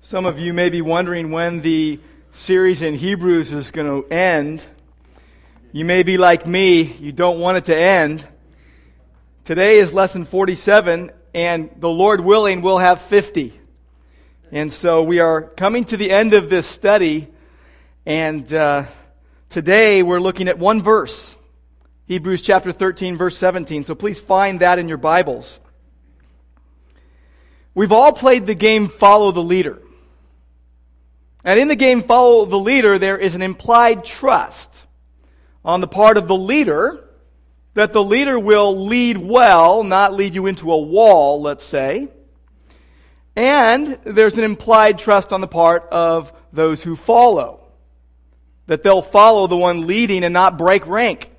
Some of you may be wondering when the series in Hebrews is going to end. You may be like me, you don't want it to end. Today is lesson 47, and the Lord willing, we'll have 50. And so we are coming to the end of this study, and uh, today we're looking at one verse Hebrews chapter 13, verse 17. So please find that in your Bibles. We've all played the game Follow the Leader. And in the game Follow the Leader, there is an implied trust on the part of the leader that the leader will lead well, not lead you into a wall, let's say. And there's an implied trust on the part of those who follow. That they'll follow the one leading and not break rank.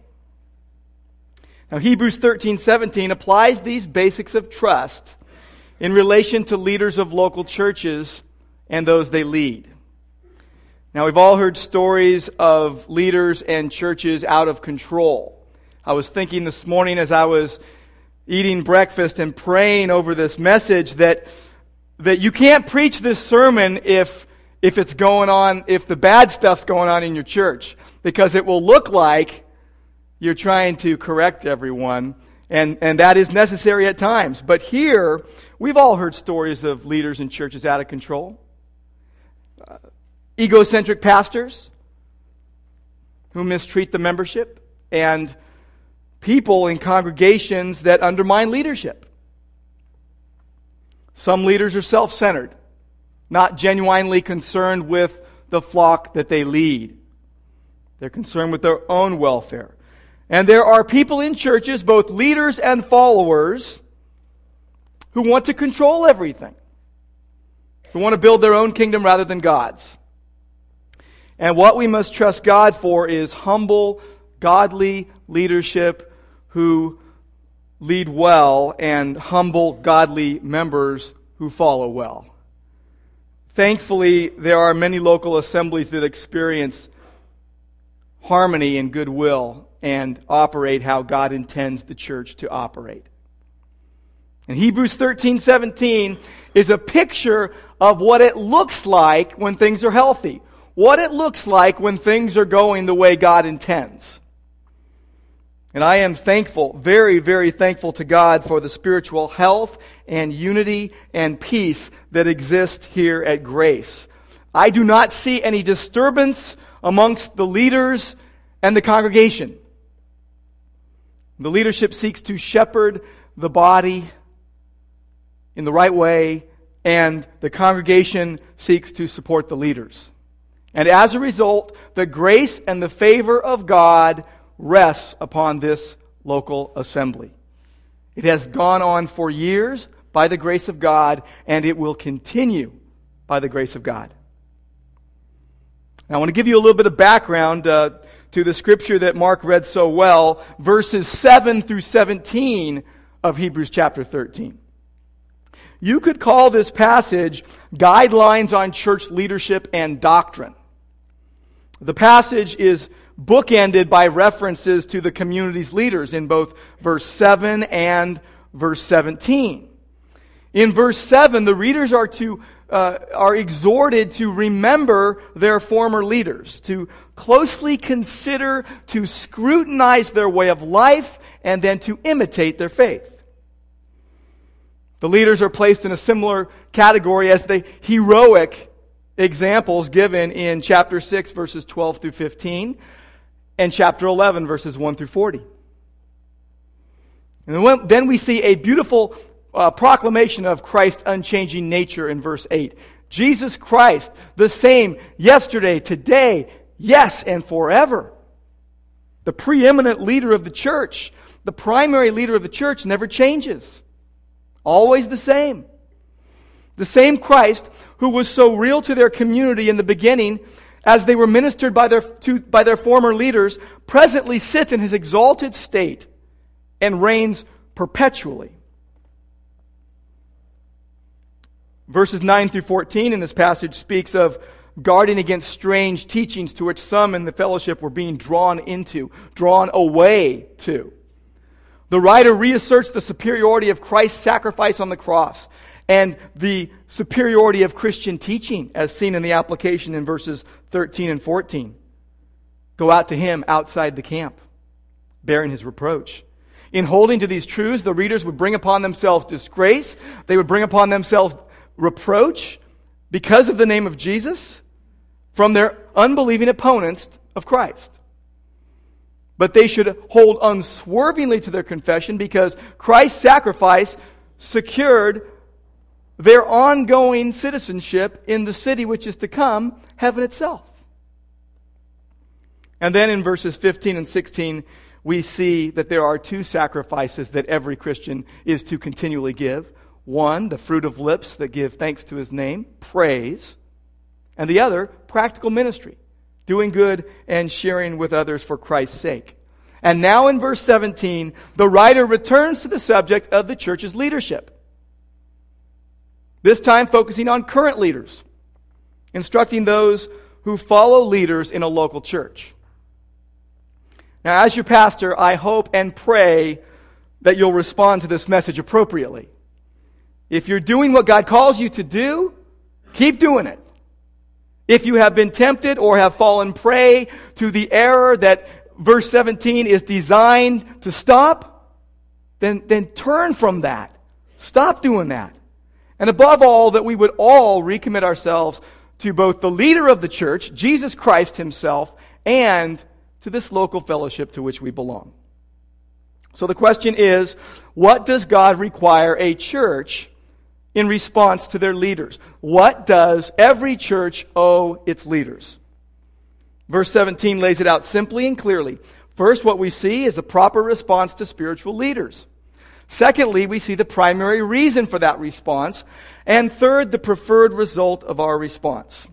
Now, Hebrews 13 17 applies these basics of trust in relation to leaders of local churches and those they lead. Now, we've all heard stories of leaders and churches out of control. I was thinking this morning as I was eating breakfast and praying over this message that, that you can't preach this sermon if, if it's going on, if the bad stuff's going on in your church, because it will look like you're trying to correct everyone, and, and that is necessary at times. But here, we've all heard stories of leaders in churches out of control uh, egocentric pastors who mistreat the membership, and people in congregations that undermine leadership. Some leaders are self centered, not genuinely concerned with the flock that they lead. They're concerned with their own welfare. And there are people in churches, both leaders and followers, who want to control everything, who want to build their own kingdom rather than God's. And what we must trust God for is humble, godly leadership who lead well and humble, godly members who follow well. Thankfully, there are many local assemblies that experience harmony and goodwill and operate how God intends the church to operate. And Hebrews 13, 17 is a picture of what it looks like when things are healthy what it looks like when things are going the way God intends. And I am thankful, very, very thankful to God for the spiritual health and unity and peace that exist here at Grace. I do not see any disturbance amongst the leaders and the congregation. The leadership seeks to shepherd the body in the right way, and the congregation seeks to support the leaders. And as a result, the grace and the favor of God rests upon this local assembly. It has gone on for years by the grace of God, and it will continue by the grace of God. Now, I want to give you a little bit of background uh, to the scripture that Mark read so well, verses 7 through 17 of Hebrews chapter 13. You could call this passage guidelines on church leadership and doctrine. The passage is bookended by references to the community's leaders in both verse 7 and verse 17. In verse 7, the readers are to uh, are exhorted to remember their former leaders, to closely consider, to scrutinize their way of life, and then to imitate their faith. The leaders are placed in a similar category as the heroic examples given in chapter 6, verses 12 through 15, and chapter 11, verses 1 through 40. And then we see a beautiful uh, proclamation of Christ's unchanging nature in verse 8. Jesus Christ, the same yesterday, today, yes, and forever. The preeminent leader of the church, the primary leader of the church, never changes. Always the same. The same Christ who was so real to their community in the beginning as they were ministered by their, to, by their former leaders, presently sits in his exalted state and reigns perpetually. Verses 9 through 14 in this passage speaks of guarding against strange teachings to which some in the fellowship were being drawn into, drawn away to. The writer reasserts the superiority of Christ's sacrifice on the cross and the superiority of Christian teaching, as seen in the application in verses 13 and 14. Go out to him outside the camp, bearing his reproach. In holding to these truths, the readers would bring upon themselves disgrace, they would bring upon themselves reproach because of the name of Jesus from their unbelieving opponents of Christ. But they should hold unswervingly to their confession because Christ's sacrifice secured their ongoing citizenship in the city which is to come, heaven itself. And then in verses 15 and 16, we see that there are two sacrifices that every Christian is to continually give. One, the fruit of lips that give thanks to his name, praise. And the other, practical ministry, doing good and sharing with others for Christ's sake. And now in verse 17, the writer returns to the subject of the church's leadership. This time focusing on current leaders, instructing those who follow leaders in a local church. Now, as your pastor, I hope and pray that you'll respond to this message appropriately. If you're doing what God calls you to do, keep doing it. If you have been tempted or have fallen prey to the error that verse 17 is designed to stop, then, then turn from that. Stop doing that. And above all, that we would all recommit ourselves to both the leader of the church, Jesus Christ himself, and to this local fellowship to which we belong. So the question is, what does God require a church in response to their leaders? What does every church owe its leaders? Verse 17 lays it out simply and clearly. First, what we see is the proper response to spiritual leaders. Secondly, we see the primary reason for that response. And third, the preferred result of our response.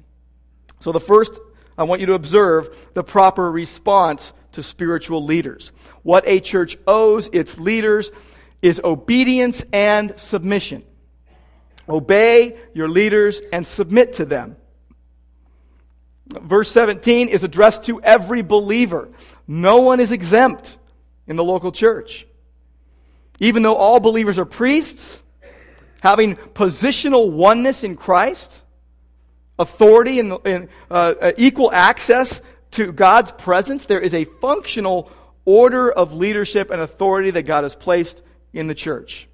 So the first, I want you to observe the proper response to spiritual leaders. What a church owes its leaders is obedience and submission. Obey your leaders and submit to them. Verse 17 is addressed to every believer. No one is exempt in the local church. Even though all believers are priests, having positional oneness in Christ, authority and, uh, uh, equal access to God's presence, there is a functional order of leadership and authority that God has placed in the church.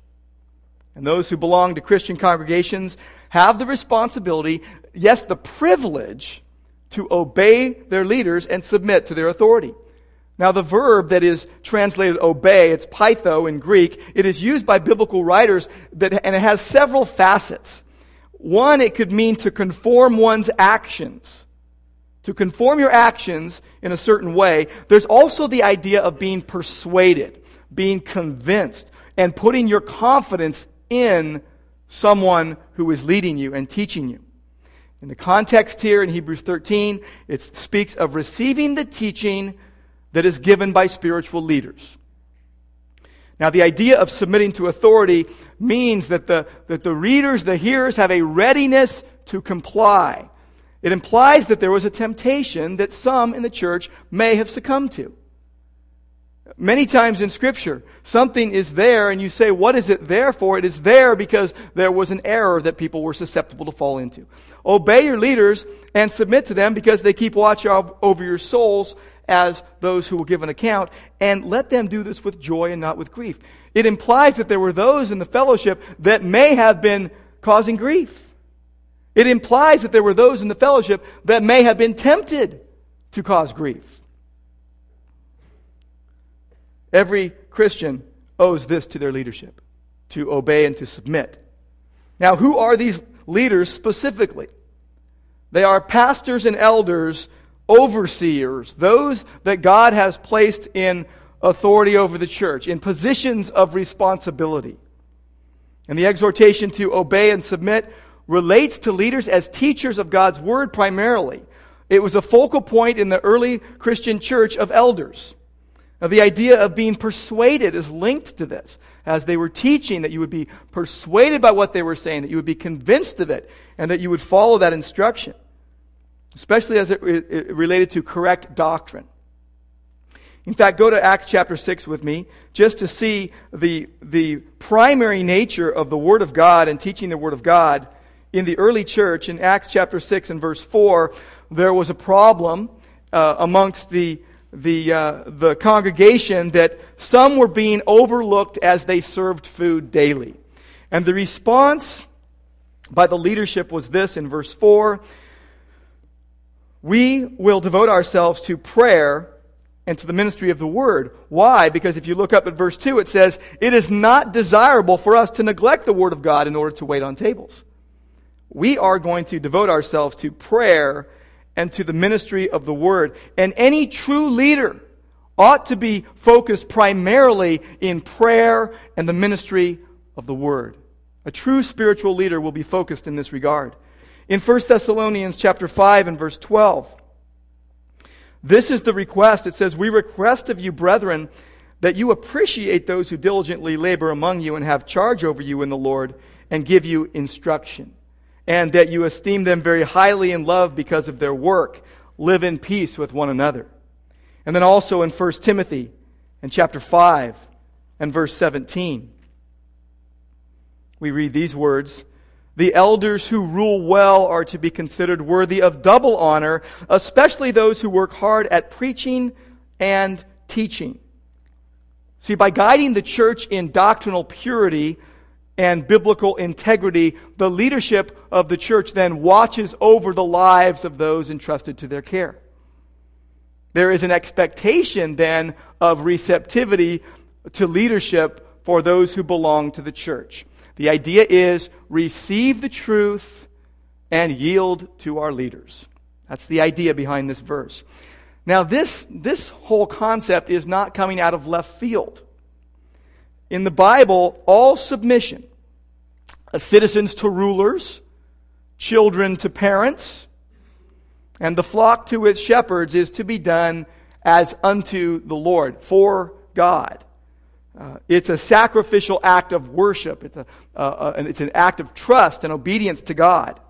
And those who belong to Christian congregations have the responsibility, yes, the privilege, to obey their leaders and submit to their authority. Now, the verb that is translated obey, it's peitho in Greek, it is used by biblical writers that, and it has several facets. One, it could mean to conform one's actions. To conform your actions in a certain way. There's also the idea of being persuaded, being convinced, and putting your confidence in someone who is leading you and teaching you. In the context here in Hebrews 13, it speaks of receiving the teaching that is given by spiritual leaders. Now, the idea of submitting to authority means that the, that the readers, the hearers, have a readiness to comply. It implies that there was a temptation that some in the church may have succumbed to. Many times in Scripture, something is there and you say, What is it there for? It is there because there was an error that people were susceptible to fall into. Obey your leaders and submit to them because they keep watch over your souls as those who will give an account, and let them do this with joy and not with grief. It implies that there were those in the fellowship that may have been causing grief. It implies that there were those in the fellowship that may have been tempted to cause grief. Every Christian owes this to their leadership to obey and to submit. Now, who are these leaders specifically? They are pastors and elders, overseers, those that God has placed in authority over the church, in positions of responsibility. And the exhortation to obey and submit relates to leaders as teachers of God's word primarily. It was a focal point in the early Christian church of elders. Now, the idea of being persuaded is linked to this. As they were teaching, that you would be persuaded by what they were saying, that you would be convinced of it, and that you would follow that instruction, especially as it, it related to correct doctrine. In fact, go to Acts chapter 6 with me just to see the, the primary nature of the Word of God and teaching the Word of God. In the early church, in Acts chapter 6 and verse 4, there was a problem uh, amongst the, the, uh, the congregation that some were being overlooked as they served food daily. And the response by the leadership was this in verse 4 We will devote ourselves to prayer and to the ministry of the word. Why? Because if you look up at verse 2, it says, It is not desirable for us to neglect the word of God in order to wait on tables. We are going to devote ourselves to prayer and to the ministry of the word. And any true leader ought to be focused primarily in prayer and the ministry of the word. A true spiritual leader will be focused in this regard. In 1 Thessalonians chapter 5 and verse 12, this is the request. It says, We request of you, brethren, that you appreciate those who diligently labor among you and have charge over you in the Lord and give you instruction, and that you esteem them very highly in love because of their work. Live in peace with one another. And then also in 1 Timothy in chapter 5 and verse 17, we read these words the elders who rule well are to be considered worthy of double honor, especially those who work hard at preaching and teaching. See, by guiding the church in doctrinal purity and biblical integrity, the leadership of the church then watches over the lives of those entrusted to their care. There is an expectation then of receptivity to leadership for those who belong to the church. The idea is receive the truth and yield to our leaders. That's the idea behind this verse. Now, this, this whole concept is not coming out of left field. In the Bible, all submission, citizens to rulers, children to parents, and the flock to its shepherds is to be done as unto the Lord, for God. Uh, it's a sacrificial act of worship. It's, a, uh, uh, it's an act of trust and obedience to God.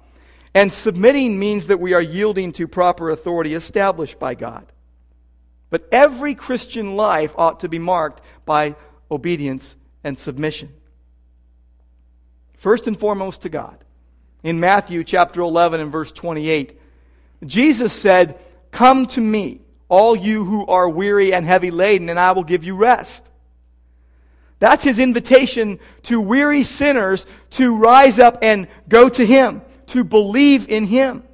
And submitting means that we are yielding to proper authority established by God. But every Christian life ought to be marked by obedience and submission. First and foremost to God. In Matthew chapter 11 and verse 28, Jesus said, Come to me, all you who are weary and heavy laden, and I will give you rest. That's his invitation to weary sinners to rise up and go to him, to believe in him.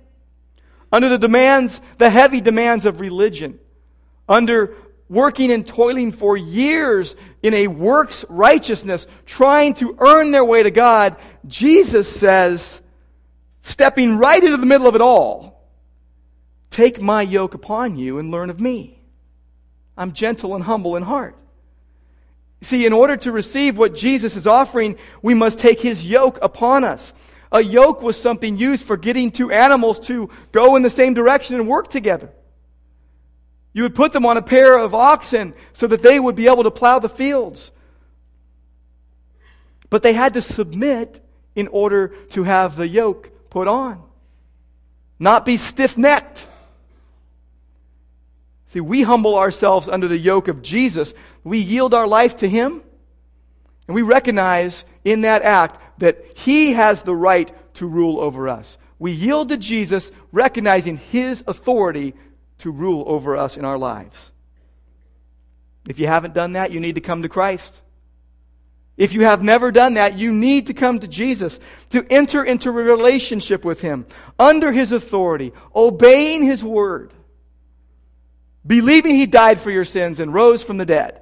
Under the demands, the heavy demands of religion, under working and toiling for years in a works righteousness, trying to earn their way to God, Jesus says, stepping right into the middle of it all, take my yoke upon you and learn of me. I'm gentle and humble in heart. See, in order to receive what Jesus is offering, we must take his yoke upon us. A yoke was something used for getting two animals to go in the same direction and work together. You would put them on a pair of oxen so that they would be able to plow the fields. But they had to submit in order to have the yoke put on, not be stiff necked. See, we humble ourselves under the yoke of Jesus. We yield our life to Him, and we recognize in that act that He has the right to rule over us. We yield to Jesus, recognizing His authority to rule over us in our lives. If you haven't done that, you need to come to Christ. If you have never done that, you need to come to Jesus to enter into a relationship with Him under His authority, obeying His word believing he died for your sins and rose from the dead.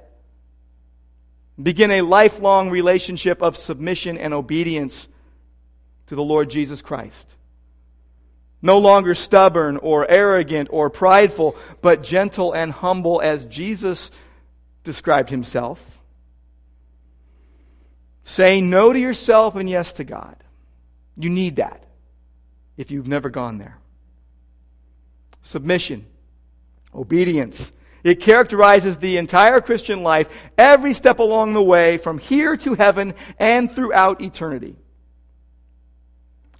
Begin a lifelong relationship of submission and obedience to the Lord Jesus Christ. No longer stubborn or arrogant or prideful, but gentle and humble as Jesus described himself. Say no to yourself and yes to God. You need that if you've never gone there. Submission Obedience. It characterizes the entire Christian life, every step along the way, from here to heaven and throughout eternity.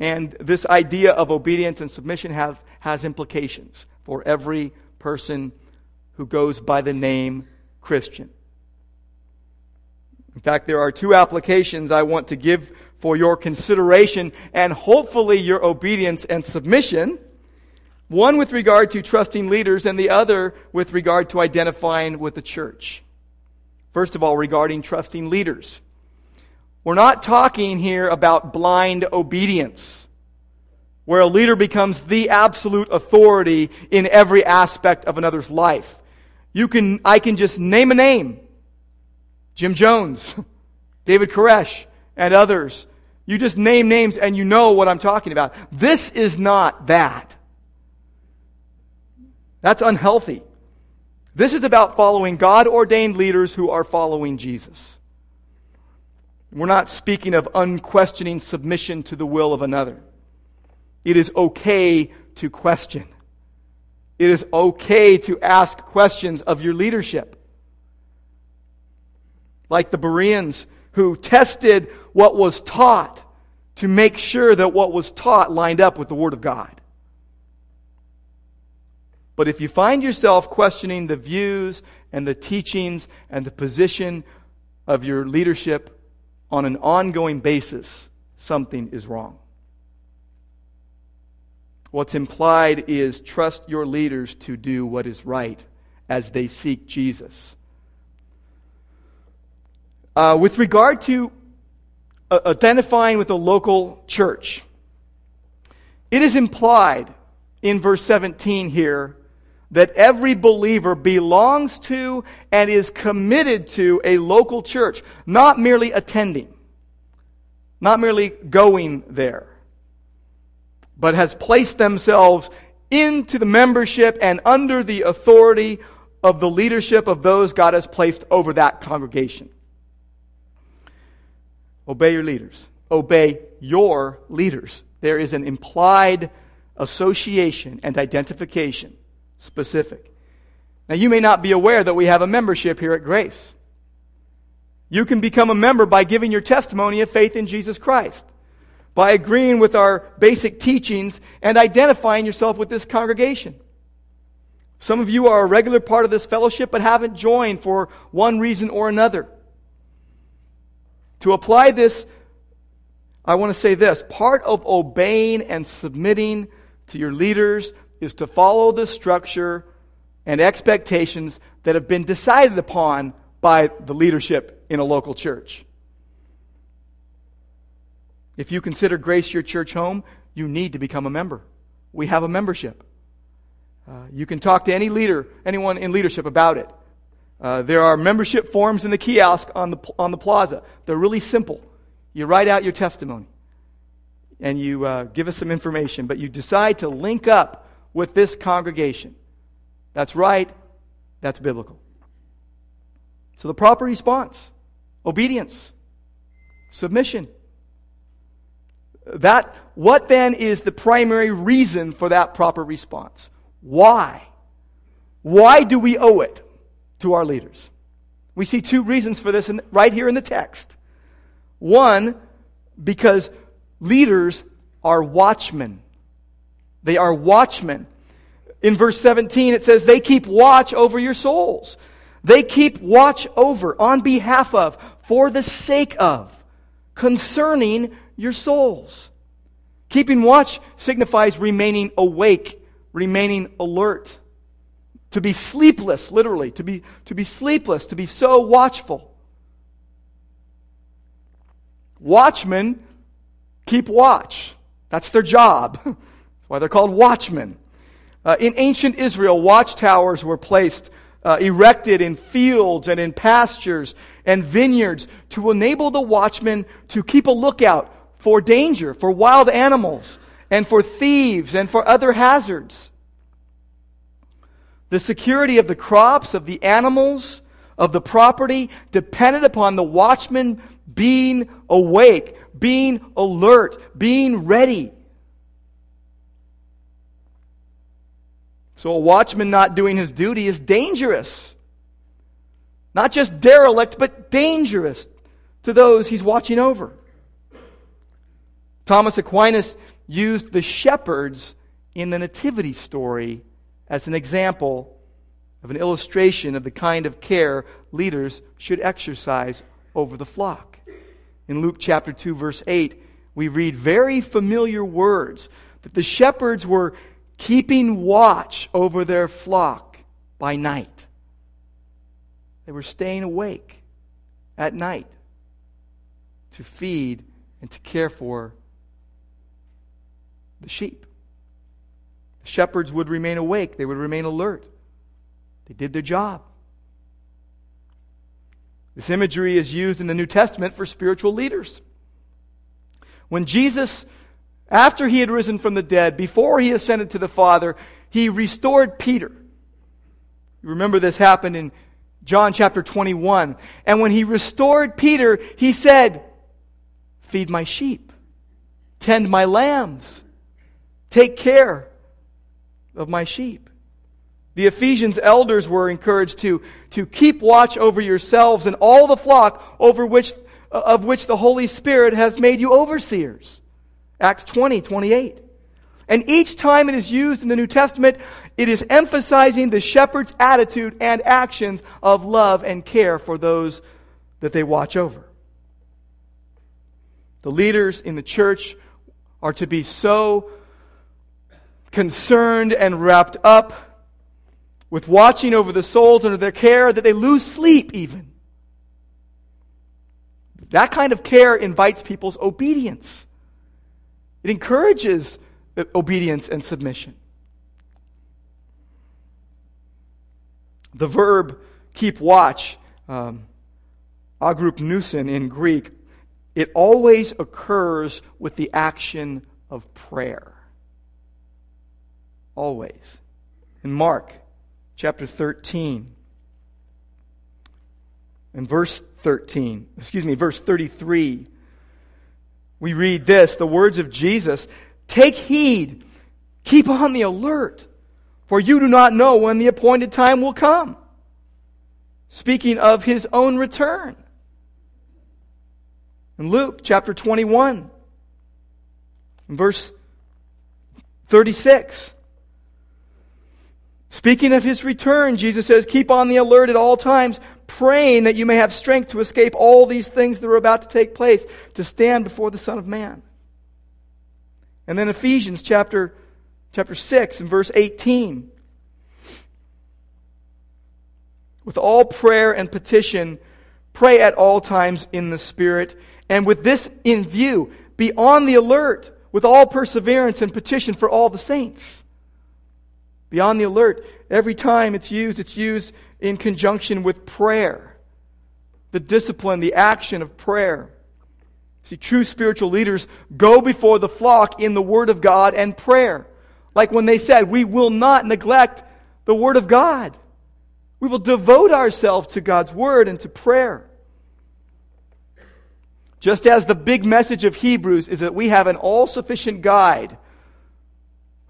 And this idea of obedience and submission have, has implications for every person who goes by the name Christian. In fact, there are two applications I want to give for your consideration and hopefully your obedience and submission. One with regard to trusting leaders and the other with regard to identifying with the church. First of all, regarding trusting leaders. We're not talking here about blind obedience, where a leader becomes the absolute authority in every aspect of another's life. You can, I can just name a name. Jim Jones, David Koresh, and others. You just name names and you know what I'm talking about. This is not that. That's unhealthy. This is about following God ordained leaders who are following Jesus. We're not speaking of unquestioning submission to the will of another. It is okay to question. It is okay to ask questions of your leadership. Like the Bereans who tested what was taught to make sure that what was taught lined up with the Word of God. But if you find yourself questioning the views and the teachings and the position of your leadership on an ongoing basis, something is wrong. What's implied is trust your leaders to do what is right as they seek Jesus. Uh, with regard to uh, identifying with the local church, it is implied in verse 17 here that every believer belongs to and is committed to a local church, not merely attending, not merely going there, but has placed themselves into the membership and under the authority of the leadership of those God has placed over that congregation. Obey your leaders. Obey your leaders. There is an implied association and identification specific. Now, you may not be aware that we have a membership here at Grace. You can become a member by giving your testimony of faith in Jesus Christ, by agreeing with our basic teachings and identifying yourself with this congregation. Some of you are a regular part of this fellowship but haven't joined for one reason or another. To apply this, I want to say this part of obeying and submitting to your leaders, is to follow the structure and expectations that have been decided upon by the leadership in a local church. If you consider Grace your church home, you need to become a member. We have a membership. Uh, you can talk to any leader, anyone in leadership about it. Uh, there are membership forms in the kiosk on the, on the plaza. They're really simple. You write out your testimony and you uh, give us some information, but you decide to link up with this congregation. That's right. That's biblical. So the proper response obedience, submission. That, what then is the primary reason for that proper response? Why? Why do we owe it to our leaders? We see two reasons for this in, right here in the text. One, because leaders are watchmen. They are watchmen. In verse 17, it says, they keep watch over your souls. They keep watch over, on behalf of, for the sake of, concerning your souls. Keeping watch signifies remaining awake, remaining alert. To be sleepless, literally, to be, to be sleepless, to be so watchful. Watchmen keep watch. That's their job. why they're called watchmen. Uh, in ancient Israel, watchtowers were placed, uh, erected in fields and in pastures and vineyards to enable the watchmen to keep a lookout for danger, for wild animals, and for thieves and for other hazards. The security of the crops, of the animals, of the property depended upon the watchman being awake, being alert, being ready. So a watchman not doing his duty is dangerous. Not just derelict, but dangerous to those he's watching over. Thomas Aquinas used the shepherds in the Nativity story as an example of an illustration of the kind of care leaders should exercise over the flock. In Luke chapter 2, verse 8, we read very familiar words that the shepherds were keeping watch over their flock by night. They were staying awake at night to feed and to care for the sheep. The shepherds would remain awake, they would remain alert. They did their job. This imagery is used in the New Testament for spiritual leaders. When Jesus, after he had risen from the dead, before he ascended to the Father, he restored Peter. You remember this happened in John chapter 21. And when he restored Peter, he said, Feed my sheep, tend my lambs, take care of my sheep. The Ephesians elders were encouraged to, to keep watch over yourselves and all the flock over which, of which the Holy Spirit has made you overseers. Acts 20, 28. And each time it is used in the New Testament, it is emphasizing the shepherd's attitude and actions of love and care for those that they watch over. The leaders in the church are to be so concerned and wrapped up with watching over the souls under their care that they lose sleep even. That kind of care invites people's obedience. It encourages obedience and submission. The verb keep watch, um, nusin in Greek, it always occurs with the action of prayer. Always. In Mark chapter 13, in verse 13, excuse me, verse 33, we read this the words of Jesus Take heed, keep on the alert, for you do not know when the appointed time will come. Speaking of his own return. In Luke chapter 21, verse 36. Speaking of his return, Jesus says, Keep on the alert at all times, praying that you may have strength to escape all these things that are about to take place, to stand before the Son of Man. And then Ephesians chapter, chapter 6 and verse 18. With all prayer and petition, pray at all times in the Spirit, and with this in view, be on the alert with all perseverance and petition for all the saints. Be on the alert. Every time it's used, it's used in conjunction with prayer. The discipline, the action of prayer. See, true spiritual leaders go before the flock in the Word of God and prayer. Like when they said, we will not neglect the Word of God. We will devote ourselves to God's Word and to prayer. Just as the big message of Hebrews is that we have an all sufficient guide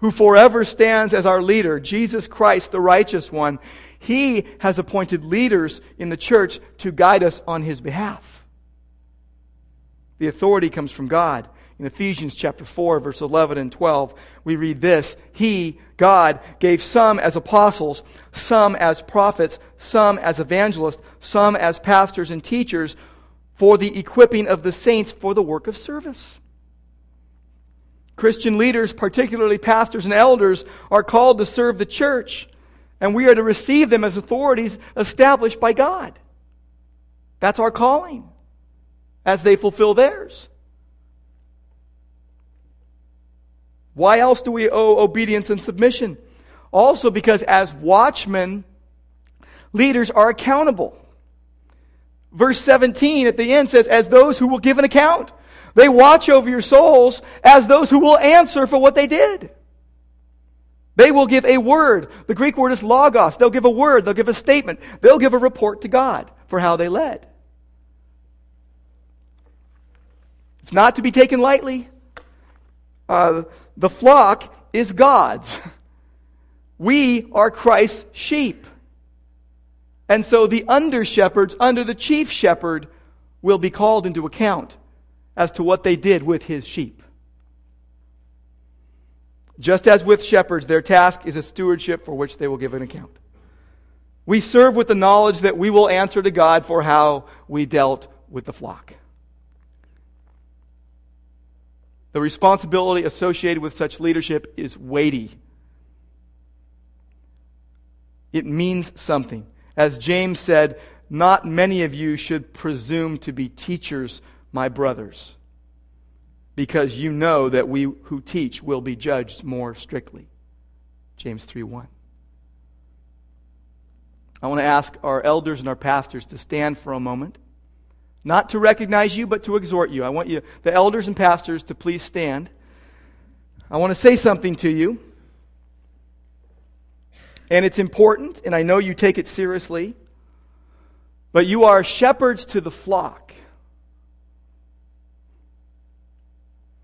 who forever stands as our leader, Jesus Christ, the righteous one, he has appointed leaders in the church to guide us on his behalf. The authority comes from God. In Ephesians chapter 4, verse 11 and 12, we read this He, God, gave some as apostles, some as prophets, some as evangelists, some as pastors and teachers for the equipping of the saints for the work of service Christian leaders, particularly pastors and elders, are called to serve the church, and we are to receive them as authorities established by God. That's our calling as they fulfill theirs. Why else do we owe obedience and submission? Also, because as watchmen, leaders are accountable. Verse 17 at the end says, as those who will give an account. They watch over your souls as those who will answer for what they did. They will give a word. The Greek word is logos. They'll give a word. They'll give a statement. They'll give a report to God for how they led. It's not to be taken lightly. Uh, the flock is God's. We are Christ's sheep. And so the under shepherds, under the chief shepherd, will be called into account as to what they did with his sheep. Just as with shepherds, their task is a stewardship for which they will give an account. We serve with the knowledge that we will answer to God for how we dealt with the flock. The responsibility associated with such leadership is weighty. It means something. As James said, not many of you should presume to be teachers, my brothers, because you know that we who teach will be judged more strictly. James 3 1. I want to ask our elders and our pastors to stand for a moment. Not to recognize you, but to exhort you. I want you, the elders and pastors, to please stand. I want to say something to you. And it's important, and I know you take it seriously. But you are shepherds to the flock.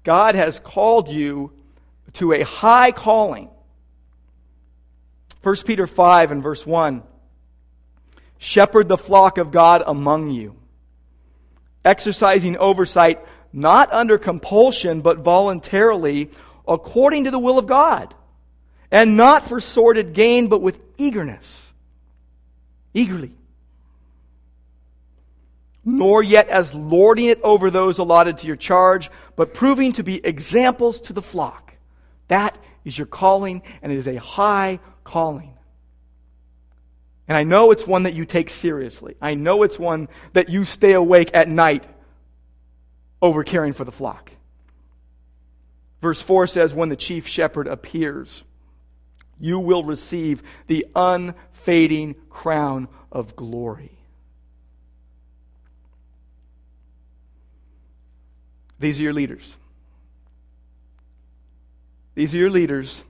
God has called you to a high calling. 1 Peter 5 and verse 1 Shepherd the flock of God among you, exercising oversight not under compulsion, but voluntarily, according to the will of God, and not for sordid gain, but with eagerness. Eagerly nor yet as lording it over those allotted to your charge, but proving to be examples to the flock. That is your calling, and it is a high calling. And I know it's one that you take seriously. I know it's one that you stay awake at night over caring for the flock. Verse 4 says, When the chief shepherd appears, you will receive the unfading crown of glory. These are your leaders. These are your leaders,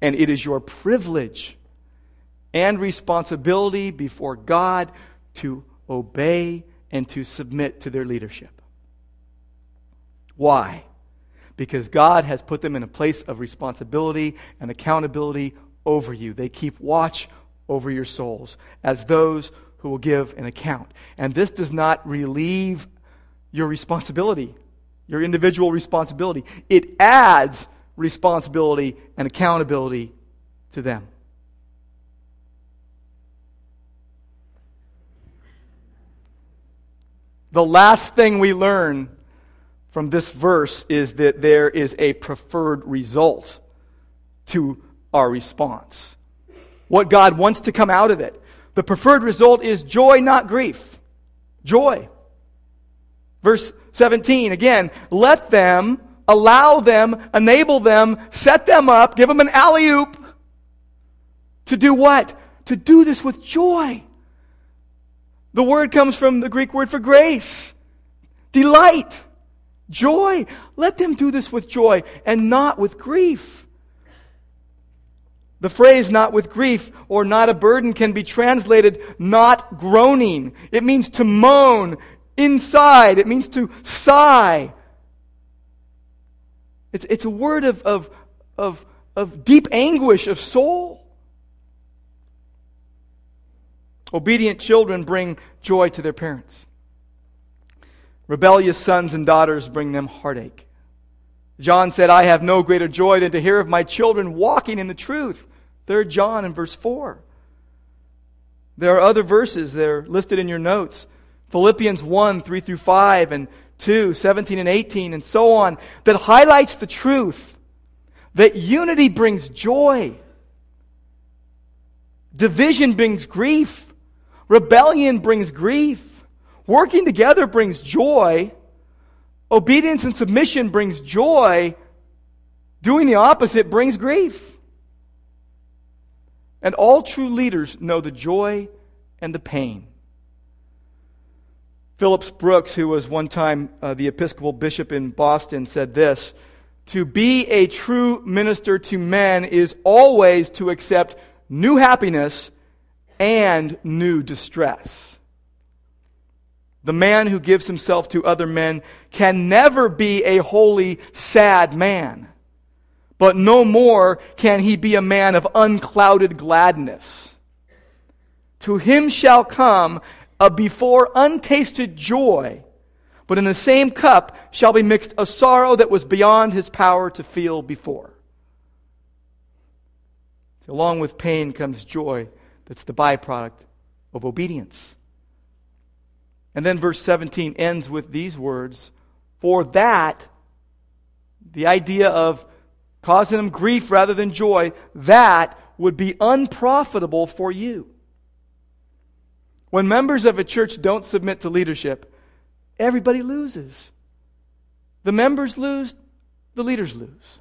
and it is your privilege and responsibility before God to obey and to submit to their leadership. Why? Because God has put them in a place of responsibility and accountability over you. They keep watch over your souls as those who will give an account. And this does not relieve your responsibility your individual responsibility. It adds responsibility and accountability to them. The last thing we learn from this verse is that there is a preferred result to our response. What God wants to come out of it. The preferred result is joy, not grief. Joy. Verse 17, again, let them, allow them, enable them, set them up, give them an alley oop to do what? To do this with joy. The word comes from the Greek word for grace, delight, joy. Let them do this with joy and not with grief. The phrase not with grief or not a burden can be translated not groaning. It means to moan, inside. It means to sigh. It's, it's a word of, of, of, of deep anguish of soul. Obedient children bring joy to their parents. Rebellious sons and daughters bring them heartache. John said, I have no greater joy than to hear of my children walking in the truth. 3 John in verse 4. There are other verses that are listed in your notes Philippians 1, 3 through 5, and 2, 17 and 18, and so on, that highlights the truth that unity brings joy, division brings grief, rebellion brings grief, working together brings joy, obedience and submission brings joy, doing the opposite brings grief. And all true leaders know the joy and the pain Phillips Brooks, who was one time uh, the Episcopal bishop in Boston, said this To be a true minister to men is always to accept new happiness and new distress. The man who gives himself to other men can never be a wholly sad man, but no more can he be a man of unclouded gladness. To him shall come a before untasted joy, but in the same cup shall be mixed a sorrow that was beyond his power to feel before. Along with pain comes joy that's the byproduct of obedience. And then verse 17 ends with these words For that, the idea of causing them grief rather than joy, that would be unprofitable for you. When members of a church don't submit to leadership, everybody loses. The members lose, the leaders lose.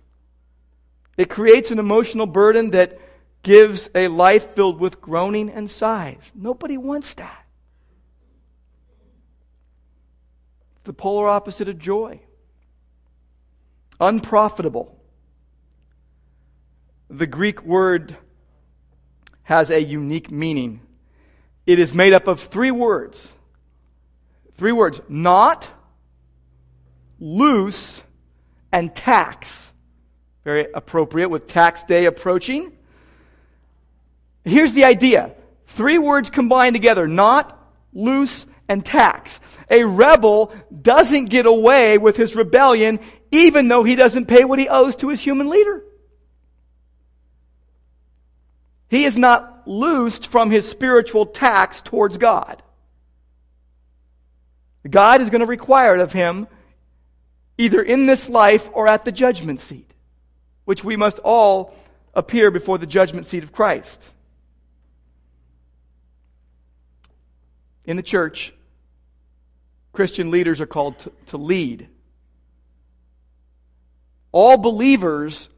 It creates an emotional burden that gives a life filled with groaning and sighs. Nobody wants that. The polar opposite of joy. Unprofitable. The Greek word has a unique meaning. It is made up of three words. Three words not, loose, and tax. Very appropriate with tax day approaching. Here's the idea three words combined together not, loose, and tax. A rebel doesn't get away with his rebellion even though he doesn't pay what he owes to his human leader. He is not loosed from his spiritual tax towards God. God is going to require it of him either in this life or at the judgment seat, which we must all appear before the judgment seat of Christ. In the church, Christian leaders are called to, to lead. All believers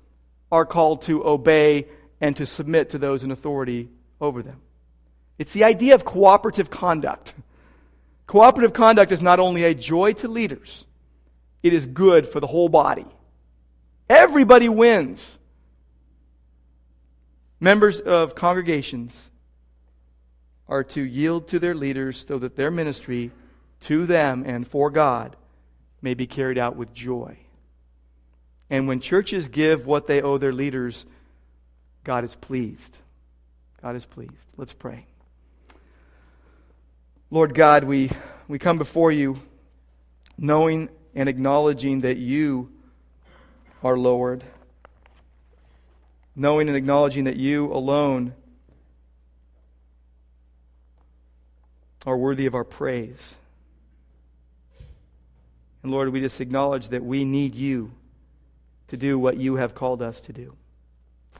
are called to obey and to submit to those in authority over them. It's the idea of cooperative conduct. Cooperative conduct is not only a joy to leaders, it is good for the whole body. Everybody wins. Members of congregations are to yield to their leaders so that their ministry to them and for God may be carried out with joy. And when churches give what they owe their leaders, God is pleased. God is pleased. Let's pray. Lord God, we, we come before you knowing and acknowledging that you are Lord, knowing and acknowledging that you alone are worthy of our praise. And Lord, we just acknowledge that we need you to do what you have called us to do.